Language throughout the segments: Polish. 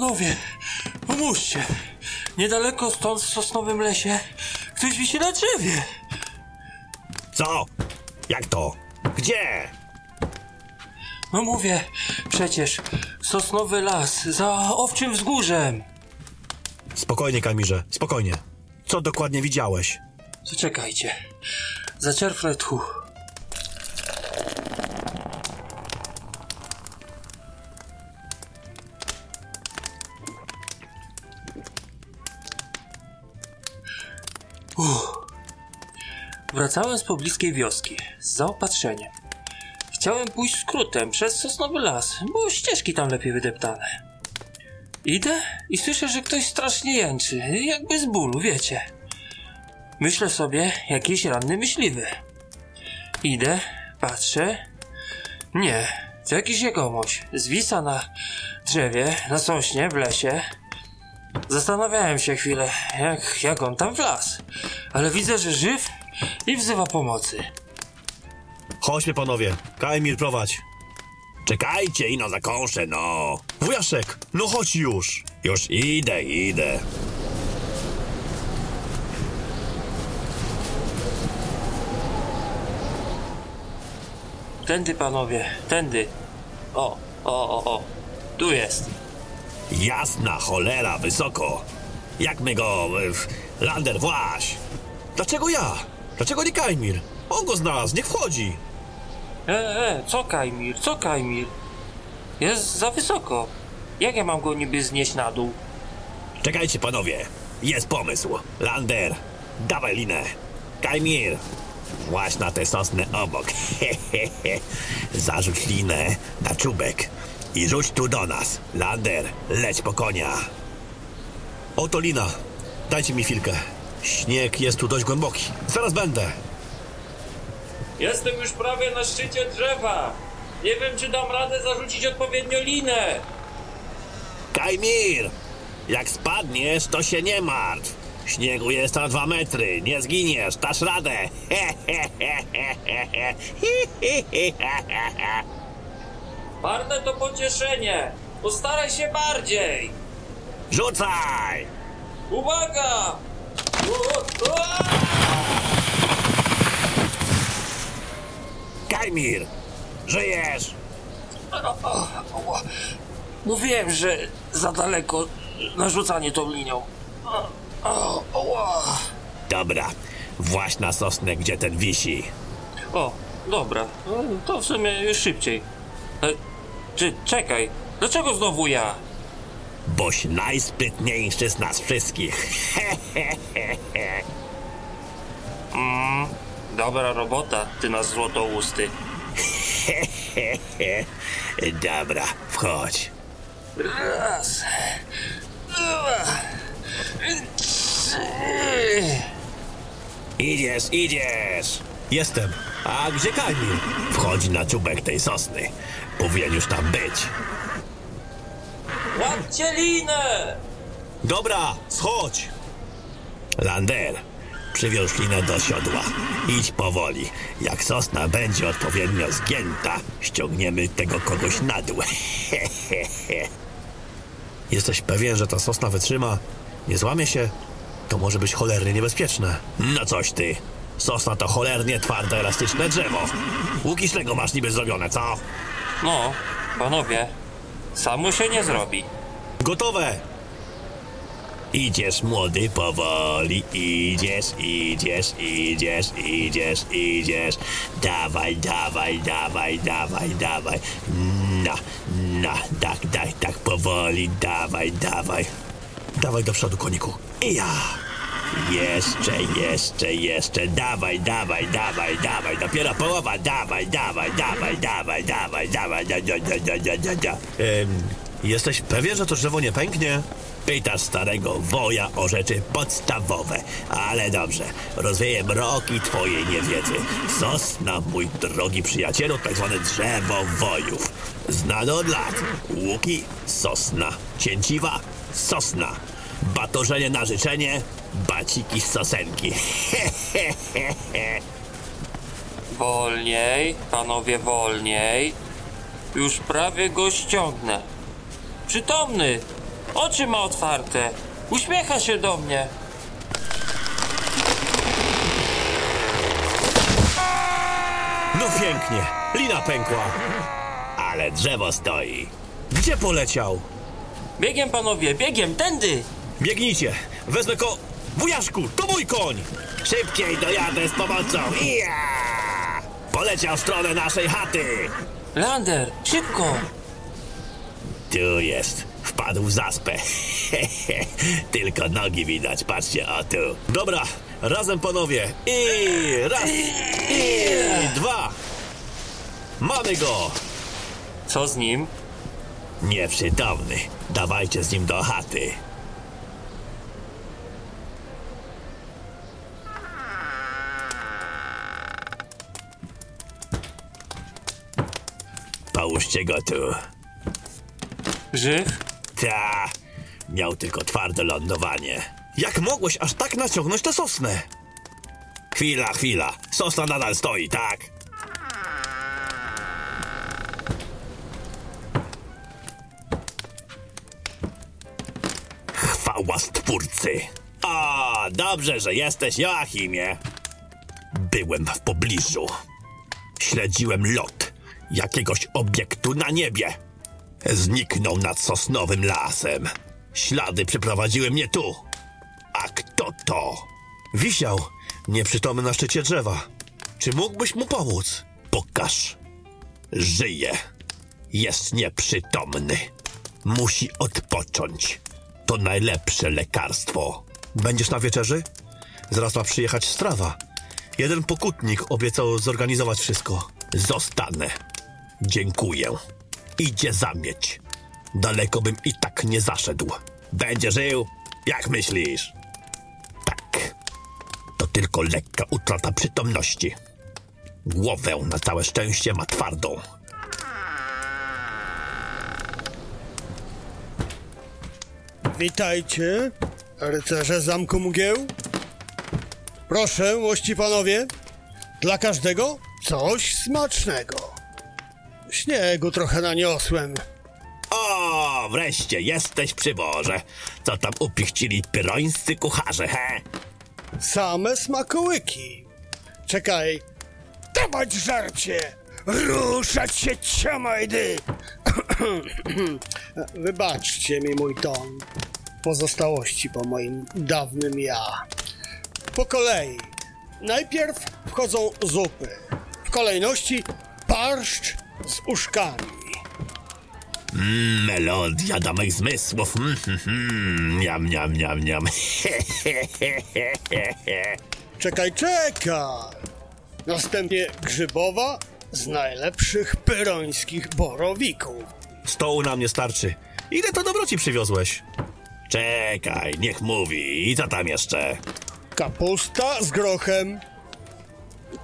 Panowie, pomóżcie. Niedaleko stąd w sosnowym lesie ktoś wisi na drzewie. Co? Jak to? Gdzie? No mówię, przecież sosnowy las za owczym wzgórzem. Spokojnie, Kamirze, spokojnie. Co dokładnie widziałeś? Zaczekajcie. Zaczerpnę tchu. Wracałem z pobliskiej wioski z zaopatrzeniem. Chciałem pójść skrótem przez sosnowy las, bo ścieżki tam lepiej wydeptane. Idę i słyszę, że ktoś strasznie jęczy, jakby z bólu, wiecie. Myślę sobie, jakiś ranny myśliwy. Idę, patrzę. Nie, to jakiś jegomość. Zwisa na drzewie, na sośnie, w lesie. Zastanawiałem się chwilę, jak, jak on tam wlazł. Ale widzę, że żyw i wzywa pomocy. Chodźmy, panowie. Kajmir, prowadź. Czekajcie, ino zakąszę, no. Wujaszek, no chodź już. Już idę, idę. Tędy, panowie, tędy. O, o, o, o. Tu jest. Jasna cholera, wysoko. Jak my go... w- Lander, właś. Dlaczego ja? Dlaczego nie Kajmir? On go znalazł, niech wchodzi. E, e, co Kajmir, co Kajmir? Jest za wysoko. Jak ja mam go niby znieść na dół? Czekajcie, panowie. Jest pomysł. Lander, dawaj linę. Kajmir, właź na te sosny obok. Zarzuć linę na czubek i rzuć tu do nas. Lander, leć po konia. Oto lina. Dajcie mi chwilkę. Śnieg jest tu dość głęboki. Zaraz będę. Jestem już prawie na szczycie drzewa. Nie wiem, czy dam radę zarzucić odpowiednio linę. Kajmir! Jak spadniesz, to się nie martw. Śniegu jest na dwa metry, nie zginiesz, dasz radę. Marne to pocieszenie. Postaraj się bardziej. Rzucaj! Uwaga! Kajmir! Żyjesz! Mówiłem, że za daleko narzucanie tą linią. Dobra, właź na sosnę, gdzie ten wisi. o dobra. To w sumie już szybciej. E, czy, czekaj. Dlaczego znowu ja? Boś najsprytniejszy z nas wszystkich. Dobra robota, ty na złotousty. Dobra, wchodź. Raz. Dwa. Trzy. Idziesz, idziesz! Jestem. A gdzie Kajmir? Wchodzi na czubek tej sosny. Powinien już tam być. Łapcie linę! Dobra, schodź! Lander, przywiąż linę do siodła. Idź powoli. Jak sosna będzie odpowiednio zgięta, ściągniemy tego kogoś na dół. Jesteś pewien, że ta sosna wytrzyma? Nie złamie się? To może być cholernie niebezpieczne. No coś ty. Sosna to cholernie twarde, elastyczne drzewo. Łuki z czego masz niby zrobione, co? No, panowie, samo się nie zrobi. Gotowe! Idziesz, młody, powoli, idziesz, idziesz, idziesz, idziesz, idziesz. Dawaj, dawaj, dawaj, dawaj, dawaj. No, no, tak, tak, tak, powoli, dawaj, dawaj. Dawaj do przodu, koniku. I ja. Jeszcze, jeszcze, jeszcze. Dawaj, dawaj, dawaj, dawaj. Dopiero połowa. Dawaj, dawaj, dawaj, dawaj, dawaj, dawaj. Da, da, da, da, da, da, jesteś pewien, że to drzewo nie pęknie? Pytasz starego woja o rzeczy podstawowe. Ale dobrze, rozwieję mroki twojej niewiedzy. Sosna, mój drogi przyjacielu, tak zwane drzewo wojów. Znane od lat. Łuki, sosna. Cięciwa, sosna. Batorzenie na życzenie, baciki z sosenki. Wolniej, panowie, wolniej. Już prawie go ściągnę. Przytomny! Oczy ma otwarte. Uśmiecha się do mnie. No pięknie, lina pękła. Ale drzewo stoi. Gdzie poleciał? Biegiem, panowie, biegiem, tędy! Biegnijcie, wezmę ko... Wujaszku, to mój koń! Szybciej dojadę z pomocą. Ja! Poleciał w stronę naszej chaty. Lander, szybko! Tu jest. Wpadł w zaspę. Tylko nogi widać, patrzcie, o tu. Dobra, razem panowie. I raz, i dwa. Mamy go. Co z nim? Nieprzytomny. Dawajcie z nim do chaty. Połóżcie go tu. Żyw? Ta. Miał tylko twarde lądowanie. Jak mogłeś aż tak naciągnąć tę sosnę? Chwila, chwila. Sosna nadal stoi, tak? Chwała stwórcy. O, dobrze, że jesteś, Joachimie. Byłem w pobliżu. Śledziłem lot jakiegoś obiektu na niebie. Zniknął nad sosnowym lasem. Ślady przyprowadziły mnie tu. A kto to? Wisiał, nieprzytomny na szczycie drzewa. Czy mógłbyś mu pomóc? Pokaż. Żyje. Jest nieprzytomny. Musi odpocząć. To najlepsze lekarstwo. Będziesz na wieczerzy? Zaraz ma przyjechać strawa. Jeden pokutnik obiecał zorganizować wszystko. Zostanę. Dziękuję. Idzie zamieć. Daleko bym i tak nie zaszedł. Będzie żył? Jak myślisz? Tak. To tylko lekka utrata przytomności. Głowę na całe szczęście ma twardą. Witajcie, rycerze Zamku Mgieł. Proszę, łości panowie, dla każdego coś smacznego. Śniegu trochę naniosłem. O, wreszcie jesteś przy Boże. Co tam upichcili pyrońscy kucharze, he? Same smakołyki. Czekaj. Dawać żarcie! Ruszać się, ciamajdy! Wybaczcie mi mój ton. Pozostałości po moim dawnym ja. Po kolei. Najpierw wchodzą zupy. W kolejności barszcz z uszkami. Melodia do moich zmysłów. Mm, mm, mm. Niam, niam, niam, niam. Czekaj, czekaj! Następnie grzybowa z najlepszych pyrońskich borowików. Stołu nam nie starczy. Ile to dobroci przywiozłeś? Czekaj, niech mówi. I co tam jeszcze? Kapusta z grochem.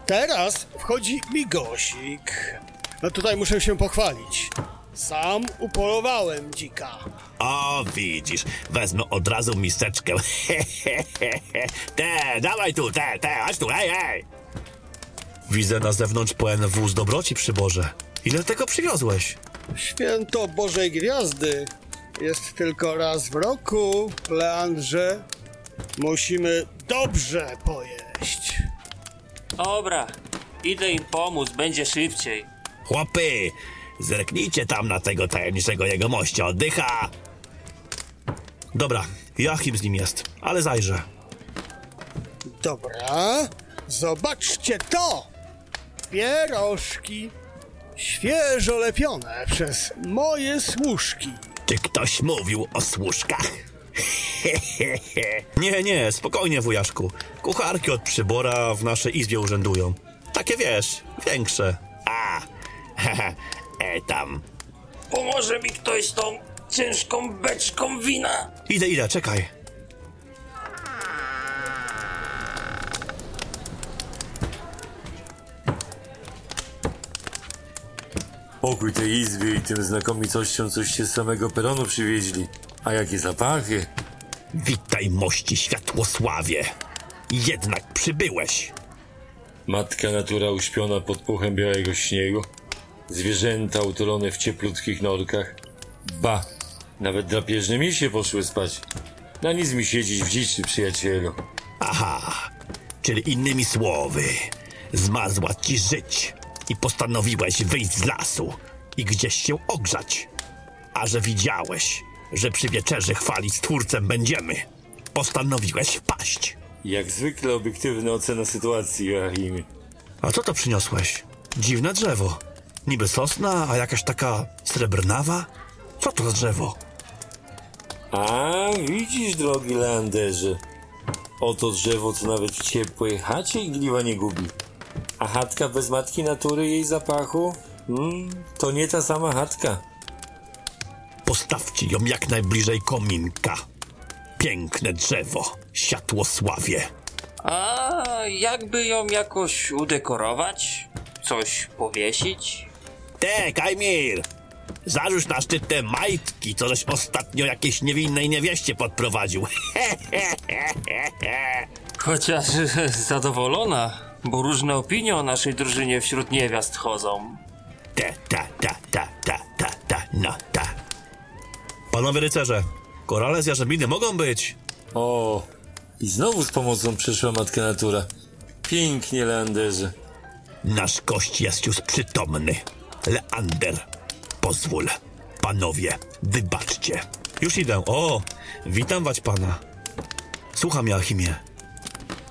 Teraz wchodzi migosik. No tutaj muszę się pochwalić. Sam upolowałem dzika. O, widzisz, wezmę od razu miseczkę. te, dawaj tu, te, te, chodź tu, hej, hej. Widzę na zewnątrz pełen wóz dobroci przy Boże. Ile tego przywiozłeś? Święto Bożej Gwiazdy jest tylko raz w roku, Leandrze. Musimy dobrze pojeść. Dobra, idę im pomóc, będzie szybciej. Chłopy, zerknijcie tam na tego tajemniczego jego mościa, oddycha. Dobra, Joachim z nim jest, ale zajrzę. Dobra, zobaczcie to! Pierożki, świeżo lepione przez moje służki. Czy ktoś mówił o służkach? Nie, nie, spokojnie, wujaszku. Kucharki od przybora w naszej izbie urzędują. Takie wiesz, większe. A, e tam. Pomoże mi ktoś z tą ciężką beczką wina? Idę, idę, czekaj. Pokój tej izby i tym znakomitościom coście z samego peronu przywieźli. A jakie zapachy! Witaj, mości światłosławie. Jednak przybyłeś. Matka natura uśpiona pod puchem białego śniegu. Zwierzęta utulone w cieplutkich norkach. Ba! Nawet drapieżne misie poszły spać. Na nic mi siedzieć w dziczy, przyjacielu. Aha, czyli innymi słowy, zmarzła ci żyć i postanowiłeś wyjść z lasu i gdzieś się ogrzać. A że widziałeś, że przy wieczerzy chwalić Twórcem będziemy, postanowiłeś wpaść. Jak zwykle obiektywna ocena sytuacji, Joachimie. A co to przyniosłeś? Dziwne drzewo. Niby sosna, a jakaś taka srebrnawa? Co to za drzewo? A, widzisz, drogi Leanderze. Oto drzewo, co nawet w ciepłej chacie igliwa nie gubi. A chatka bez matki natury jej zapachu? Hmm, to nie ta sama chatka. Postawcie ją jak najbliżej kominka. Piękne drzewo, światłosławie. A jakby ją jakoś udekorować? Coś powiesić? Te, Kajmir! Zarzuć na szczyt te majtki, co żeś ostatnio jakiejś niewinnej niewieście podprowadził. Chociaż zadowolona, bo różne opinie o naszej drużynie wśród niewiast chodzą. Te, ta, ta, ta, ta, ta, ta, no, ta. Panowie rycerze, korale z jarzębiny mogą być. O, i znowu z pomocą przyszła matka natura. Pięknie, Leanderze. Nasz gość jest już przytomny. Leander, pozwól. Panowie, wybaczcie. Już idę. O, witam wać pana. Słucham, Joachimie.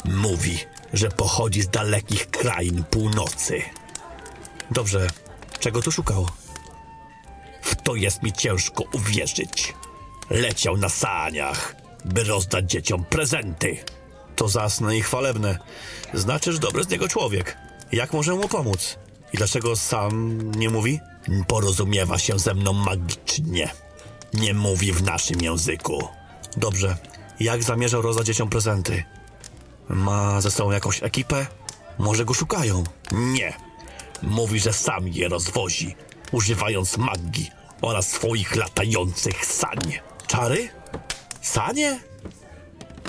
Mówi, że pochodzi z dalekich krain północy. Dobrze, czego tu szukał? W to jest mi ciężko uwierzyć. Leciał na saniach, by rozdać dzieciom prezenty. To zasne i chwalebne. Znaczy, że dobry z niego człowiek. Jak może mu pomóc? I dlaczego sam nie mówi? Porozumiewa się ze mną magicznie. Nie mówi w naszym języku. Dobrze. Jak zamierzał rozdać dzieciom prezenty? Ma ze sobą jakąś ekipę? Może go szukają? Nie. Mówi, że sam je rozwozi, używając magii oraz swoich latających sań. Czary? Sanie?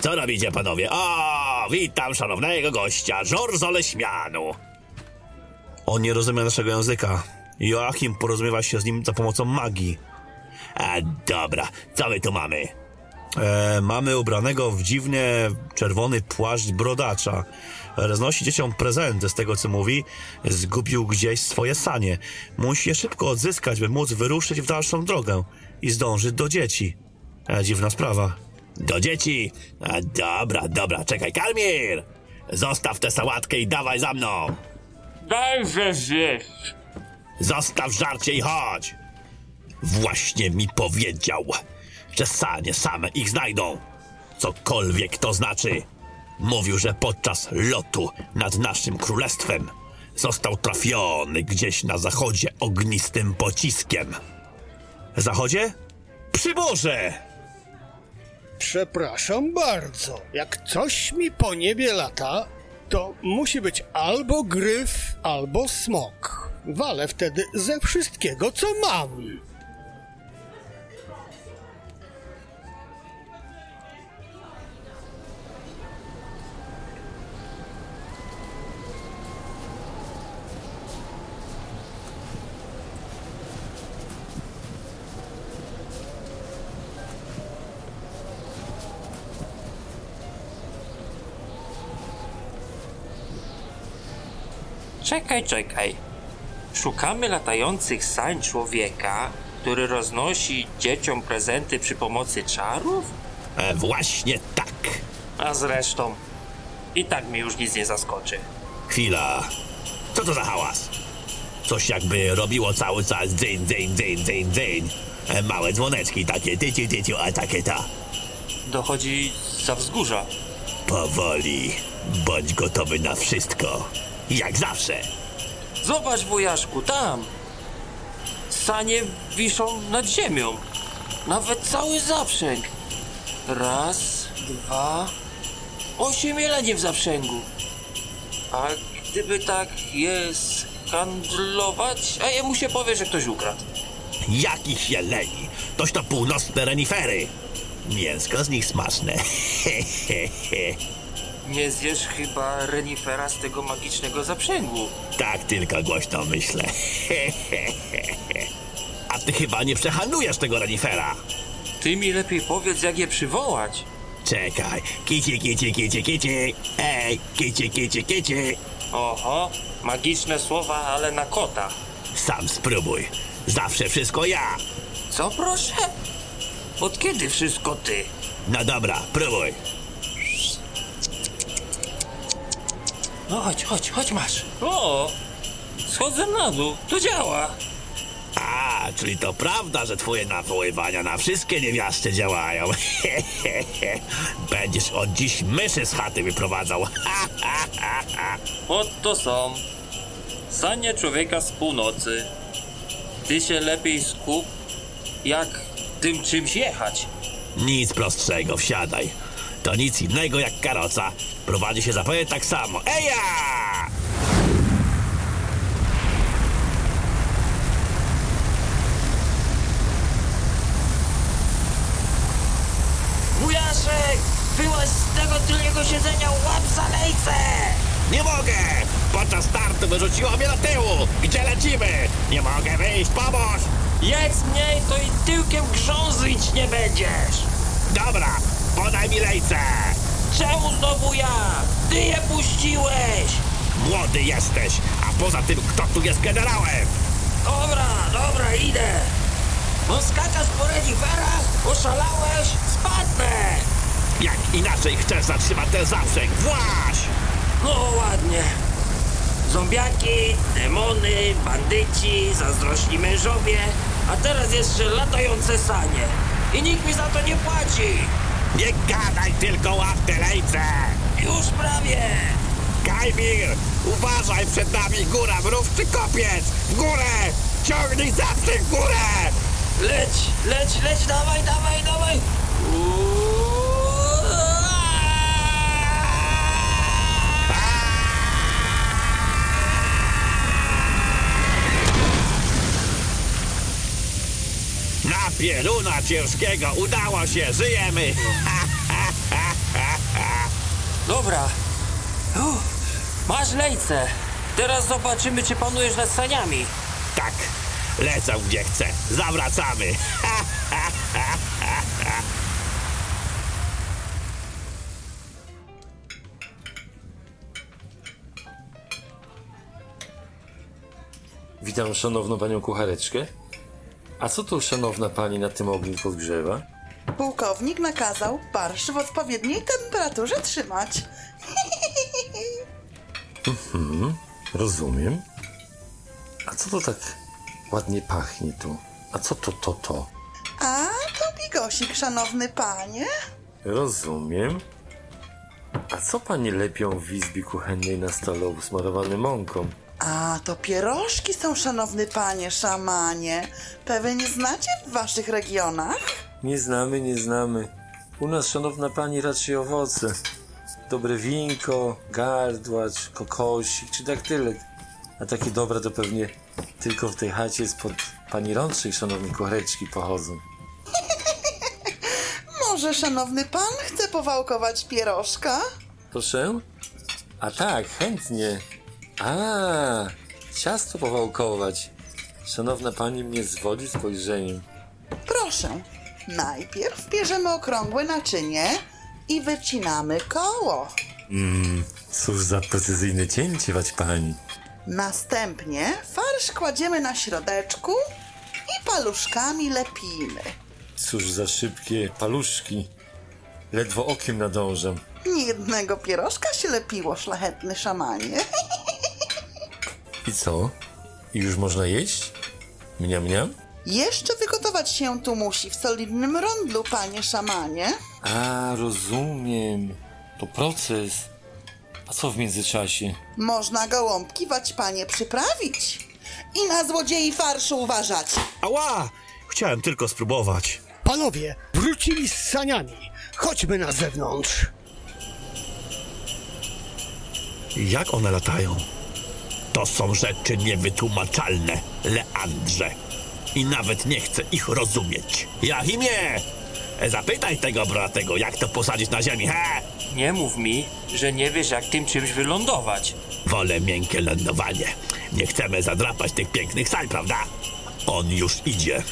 Co robicie, panowie? O, witam szanownego gościa, Żorzo Leśmianu. On nie rozumie naszego języka. Joachim porozumiewa się z nim za pomocą magii. A dobra, co my tu mamy? E, mamy ubranego w dziwnie czerwony płaszcz brodacza. Roznosi dzieciom prezenty, z tego co mówi. Zgubił gdzieś swoje sanie. Musi je szybko odzyskać, by móc wyruszyć w dalszą drogę i zdążyć do dzieci. E, dziwna sprawa. Do dzieci? A dobra, dobra, czekaj, Kalmir! Zostaw tę sałatkę i dawaj za mną! Dajże zjeść! Zostaw żarcie i chodź! Właśnie mi powiedział, że sanie same ich znajdą. Cokolwiek to znaczy. Mówił, że podczas lotu nad naszym królestwem został trafiony gdzieś na zachodzie ognistym pociskiem. Zachodzie? Przyborze! Przepraszam bardzo. Jak coś mi po niebie lata, to musi być albo gryf, albo smok. Walę wtedy ze wszystkiego, co mam. Czekaj, czekaj. Szukamy latających sań człowieka, który roznosi dzieciom prezenty przy pomocy czarów? E, właśnie tak. A zresztą, i tak mnie już nic nie zaskoczy. Chwila. Co to za hałas? Coś jakby robiło cały czas dzyń, dzyń, dzyń, dzyń, dzyń. E, małe dzwoneczki takie, tyciu, tyciu, a takie ta. Dochodzi za wzgórza. Powoli. Bądź gotowy na wszystko. Jak zawsze. Zobacz, wujaszku, tam! Sanie wiszą nad ziemią. Nawet cały zaprzęg. Raz, dwa, osiem jeleni w zaprzęgu. A gdyby tak je skandlować, a jemu się powie, że ktoś ukradł. Jakich jeleni? Toś to północne renifery. Mięsko z nich smaczne. Nie zjesz chyba renifera z tego magicznego zaprzęgu. tak tylko głośno myślę. A ty chyba nie przehandlujesz tego renifera. Ty mi lepiej powiedz, jak je przywołać. Czekaj. Kici, kici, kici, kici. Ej, kici, kici, kici. Oho, magiczne słowa, ale na kota. Sam spróbuj. Zawsze wszystko ja. Co proszę? Od kiedy wszystko ty? No dobra, próbuj. No chodź, chodź, chodź masz. O, schodzę na dół, to działa. A, czyli to prawda, że twoje nawoływania na wszystkie niewiasty działają. Będziesz od dziś myszy z chaty wyprowadzał. Oto są. Sanie człowieka z północy. Ty się lepiej skup, jak tym czymś jechać. Nic prostszego, wsiadaj. To nic innego jak karoca. Prowadzi się zapewne tak samo. Eja! Wujaszek, wyłaź z tego tylnego siedzenia, łap za lejce! Nie mogę! Podczas startu wyrzuciło mnie do tyłu! Gdzie lecimy? Nie mogę wyjść, pomóż! Jedz mniej, to i tyłkiem grzążyć nie będziesz! Dobra, podaj mi lejce! Czemu znowu ja? Ty je puściłeś! Młody jesteś, a poza tym kto tu jest generałem? Dobra, dobra, idę! No skakasz po reniferach? Oszalałeś? Spadnę! Jak inaczej chcesz zatrzymać ten zaprzęg? Właś! No ładnie. Zombiaki, demony, bandyci, zazdrośni mężowie, a teraz jeszcze latające sanie. I nikt mi za to nie płaci. Nie gadaj, tylko łap te lejce! Już prawie. Kajmir, uważaj, przed nami góra, mrów czy kopiec! W górę! Ciągnij zaprzęg w górę! Leć, leć, leć, dawaj, dawaj, dawaj. Pieruna ciężkiego udało się, żyjemy! Dobra. Uff, masz lejce. Teraz zobaczymy, czy panujesz nad saniami. Tak, lecę gdzie chcę, zawracamy! Witam szanowną panią kuchareczkę. A co tu szanowna pani na tym ogniu podgrzewa? Pułkownik nakazał barsz w odpowiedniej temperaturze trzymać. Rozumiem. A co to tak ładnie pachnie tu? A co to, to, to? A to bigosik, szanowny panie. Rozumiem. A co pani lepią w izbie kuchennej na stole usmarowany mąką? A to pierożki są, szanowny panie, szamanie. Pewnie nie znacie w waszych regionach? Nie znamy, nie znamy. U nas, szanowna pani, raczej owoce. Dobre winko, gardłacz, kokosik czy daktylek. A takie dobre to pewnie tylko w tej chacie spod pani rączek, szanownej kuchareczki, pochodzą. Może szanowny pan chce powałkować pierożka? Proszę? A tak, chętnie. A, ciasto powałkować. Szanowna pani mnie zwodzi spojrzeniem. Proszę. Najpierw bierzemy okrągłe naczynie i wycinamy koło. Cóż za precyzyjne cięcie, wać pani. Następnie farsz kładziemy na środeczku i paluszkami lepimy. Cóż za szybkie paluszki. Ledwo okiem nadążam. Nie jednego pierożka się lepiło, szlachetny szamanie. I co? I już można jeść? Mniam, mniam? Jeszcze wygotować się tu musi w solidnym rondlu, panie szamanie. A, rozumiem. To proces. A co w międzyczasie? Można gołąbki wać panie przyprawić. I na złodziei farszu uważać. Ała! Chciałem tylko spróbować. Panowie, wrócili z saniami. Chodźmy na zewnątrz. Jak one latają? To są rzeczy niewytłumaczalne, Leandrze. I nawet nie chcę ich rozumieć. Jachimie! Zapytaj tego bratego, jak to posadzić na ziemi, he? Nie mów mi, że nie wiesz, jak tym czymś wylądować. Wolę miękkie lądowanie. Nie chcemy zadrapać tych pięknych sal, prawda? On już idzie.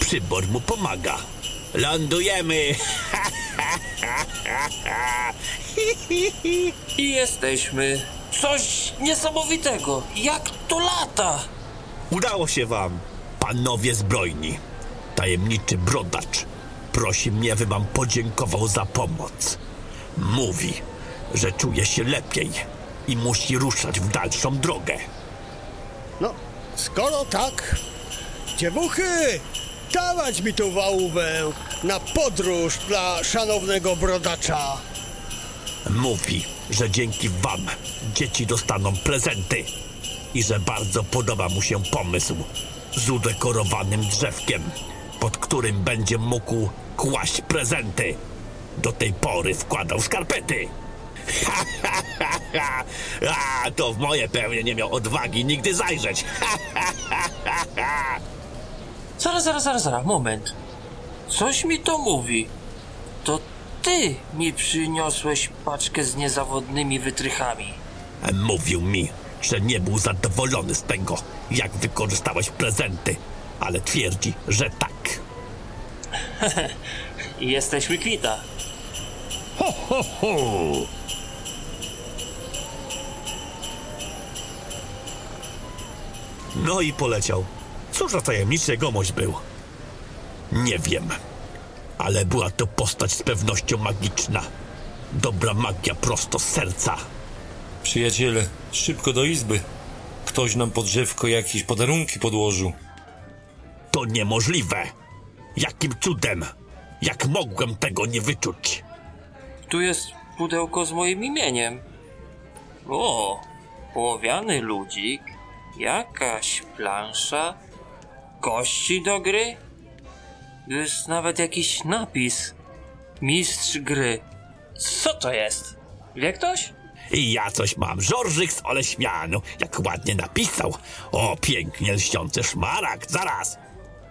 Przybor mu pomaga. Lądujemy! I jesteśmy. Coś niesamowitego. Jak to lata? Udało się wam. Panowie zbrojni, tajemniczy brodacz prosi mnie, by wam podziękował za pomoc. Mówi, że czuje się lepiej i musi ruszać w dalszą drogę. No, skoro tak, dziewuchy, dawać mi tą wałówę na podróż dla szanownego brodacza. Mówi, że dzięki wam dzieci dostaną prezenty i że bardzo podoba mu się pomysł z udekorowanym drzewkiem, pod którym będzie mógł kłaść prezenty. Do tej pory wkładał skarpety. Ha, ha, ha, ha. A, to w moje pewnie nie miał odwagi nigdy zajrzeć. Ha, ha, ha, ha, ha. Zaraz, zaraz, zaraz, zaraz, moment. Coś mi to mówi. To ty mi przyniosłeś paczkę z niezawodnymi wytrychami. Mówił mi, że nie był zadowolony z tego, jak wykorzystałeś prezenty, ale twierdzi, że tak. Jesteśmy kwita. Ho, ho, ho! No i poleciał. Cóż za tajemniczy jegomość był. Nie wiem, ale była to postać z pewnością magiczna. Dobra magia prosto z serca. Przyjaciele, szybko do izby. Ktoś nam pod drzewko jakieś podarunki podłożył. To niemożliwe. Jakim cudem? Jak mogłem tego nie wyczuć? Tu jest pudełko z moim imieniem. O, ołowiany ludzik, jakaś plansza, kości do gry. Jest nawet jakiś napis. Mistrz gry. Co to jest? Wie ktoś? I ja coś mam. Żorżyk z Oleśmianu. Jak ładnie napisał. O, pięknie lśniący szmaragd. Zaraz.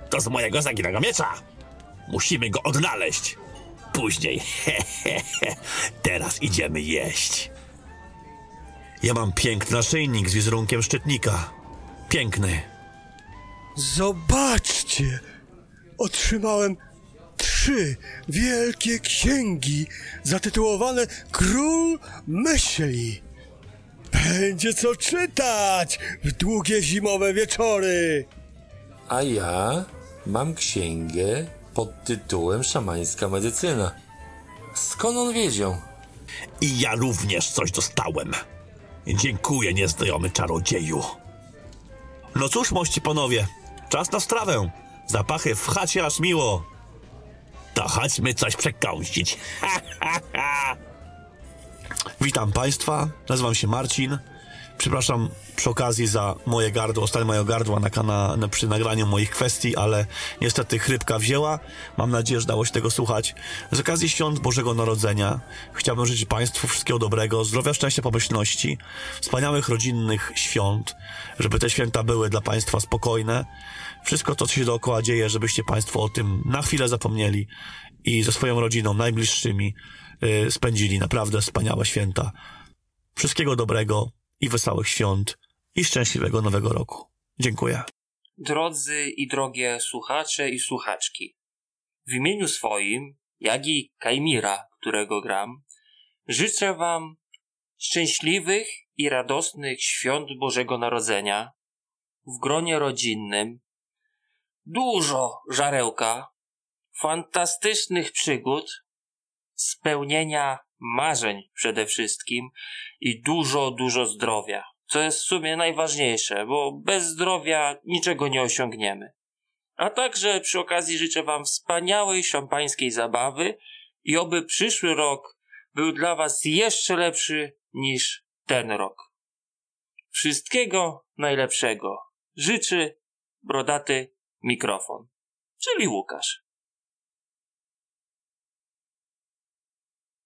To z mojego zaginnego miecza. Musimy go odnaleźć. Później. Teraz idziemy jeść. Ja mam piękny naszyjnik z wizerunkiem szczytnika. Piękny. Zobaczcie! Otrzymałem trzy wielkie księgi zatytułowane Król Myśli. Będzie co czytać w długie zimowe wieczory. A ja mam księgę pod tytułem Szamańska medycyna. Skąd on wiedział? I ja również coś dostałem. Dziękuję, nieznajomy czarodzieju. No cóż, mości panowie, czas na strawę. Zapachy w chacie aż miło. To chodźmy coś przekąsić. Witam Państwa, nazywam się Marcin. Przepraszam przy okazji za moje gardło, stan mojego gardła na kana, na, przy nagraniu moich kwestii, ale niestety chrypka wzięła. Mam nadzieję, że dało się tego słuchać. Z okazji świąt Bożego Narodzenia chciałbym życzyć Państwu wszystkiego dobrego, zdrowia, szczęścia, pomyślności, wspaniałych rodzinnych świąt, żeby te święta były dla Państwa spokojne. Wszystko to, co się dookoła dzieje, żebyście Państwo o tym na chwilę zapomnieli i ze swoją rodziną, najbliższymi y, spędzili naprawdę wspaniałe święta. Wszystkiego dobrego i wesołych świąt i szczęśliwego nowego roku. Dziękuję. Drodzy i drogie słuchacze i słuchaczki, w imieniu swoim, jak i Kajmira, którego gram, życzę Wam szczęśliwych i radosnych świąt Bożego Narodzenia w gronie rodzinnym, dużo żarełka, fantastycznych przygód, spełnienia marzeń przede wszystkim i dużo, dużo zdrowia. Co jest w sumie najważniejsze, bo bez zdrowia niczego nie osiągniemy. A także przy okazji życzę Wam wspaniałej szampańskiej zabawy i oby przyszły rok był dla Was jeszcze lepszy niż ten rok. Wszystkiego najlepszego. Życzy brodaty mikrofon, czyli Łukasz.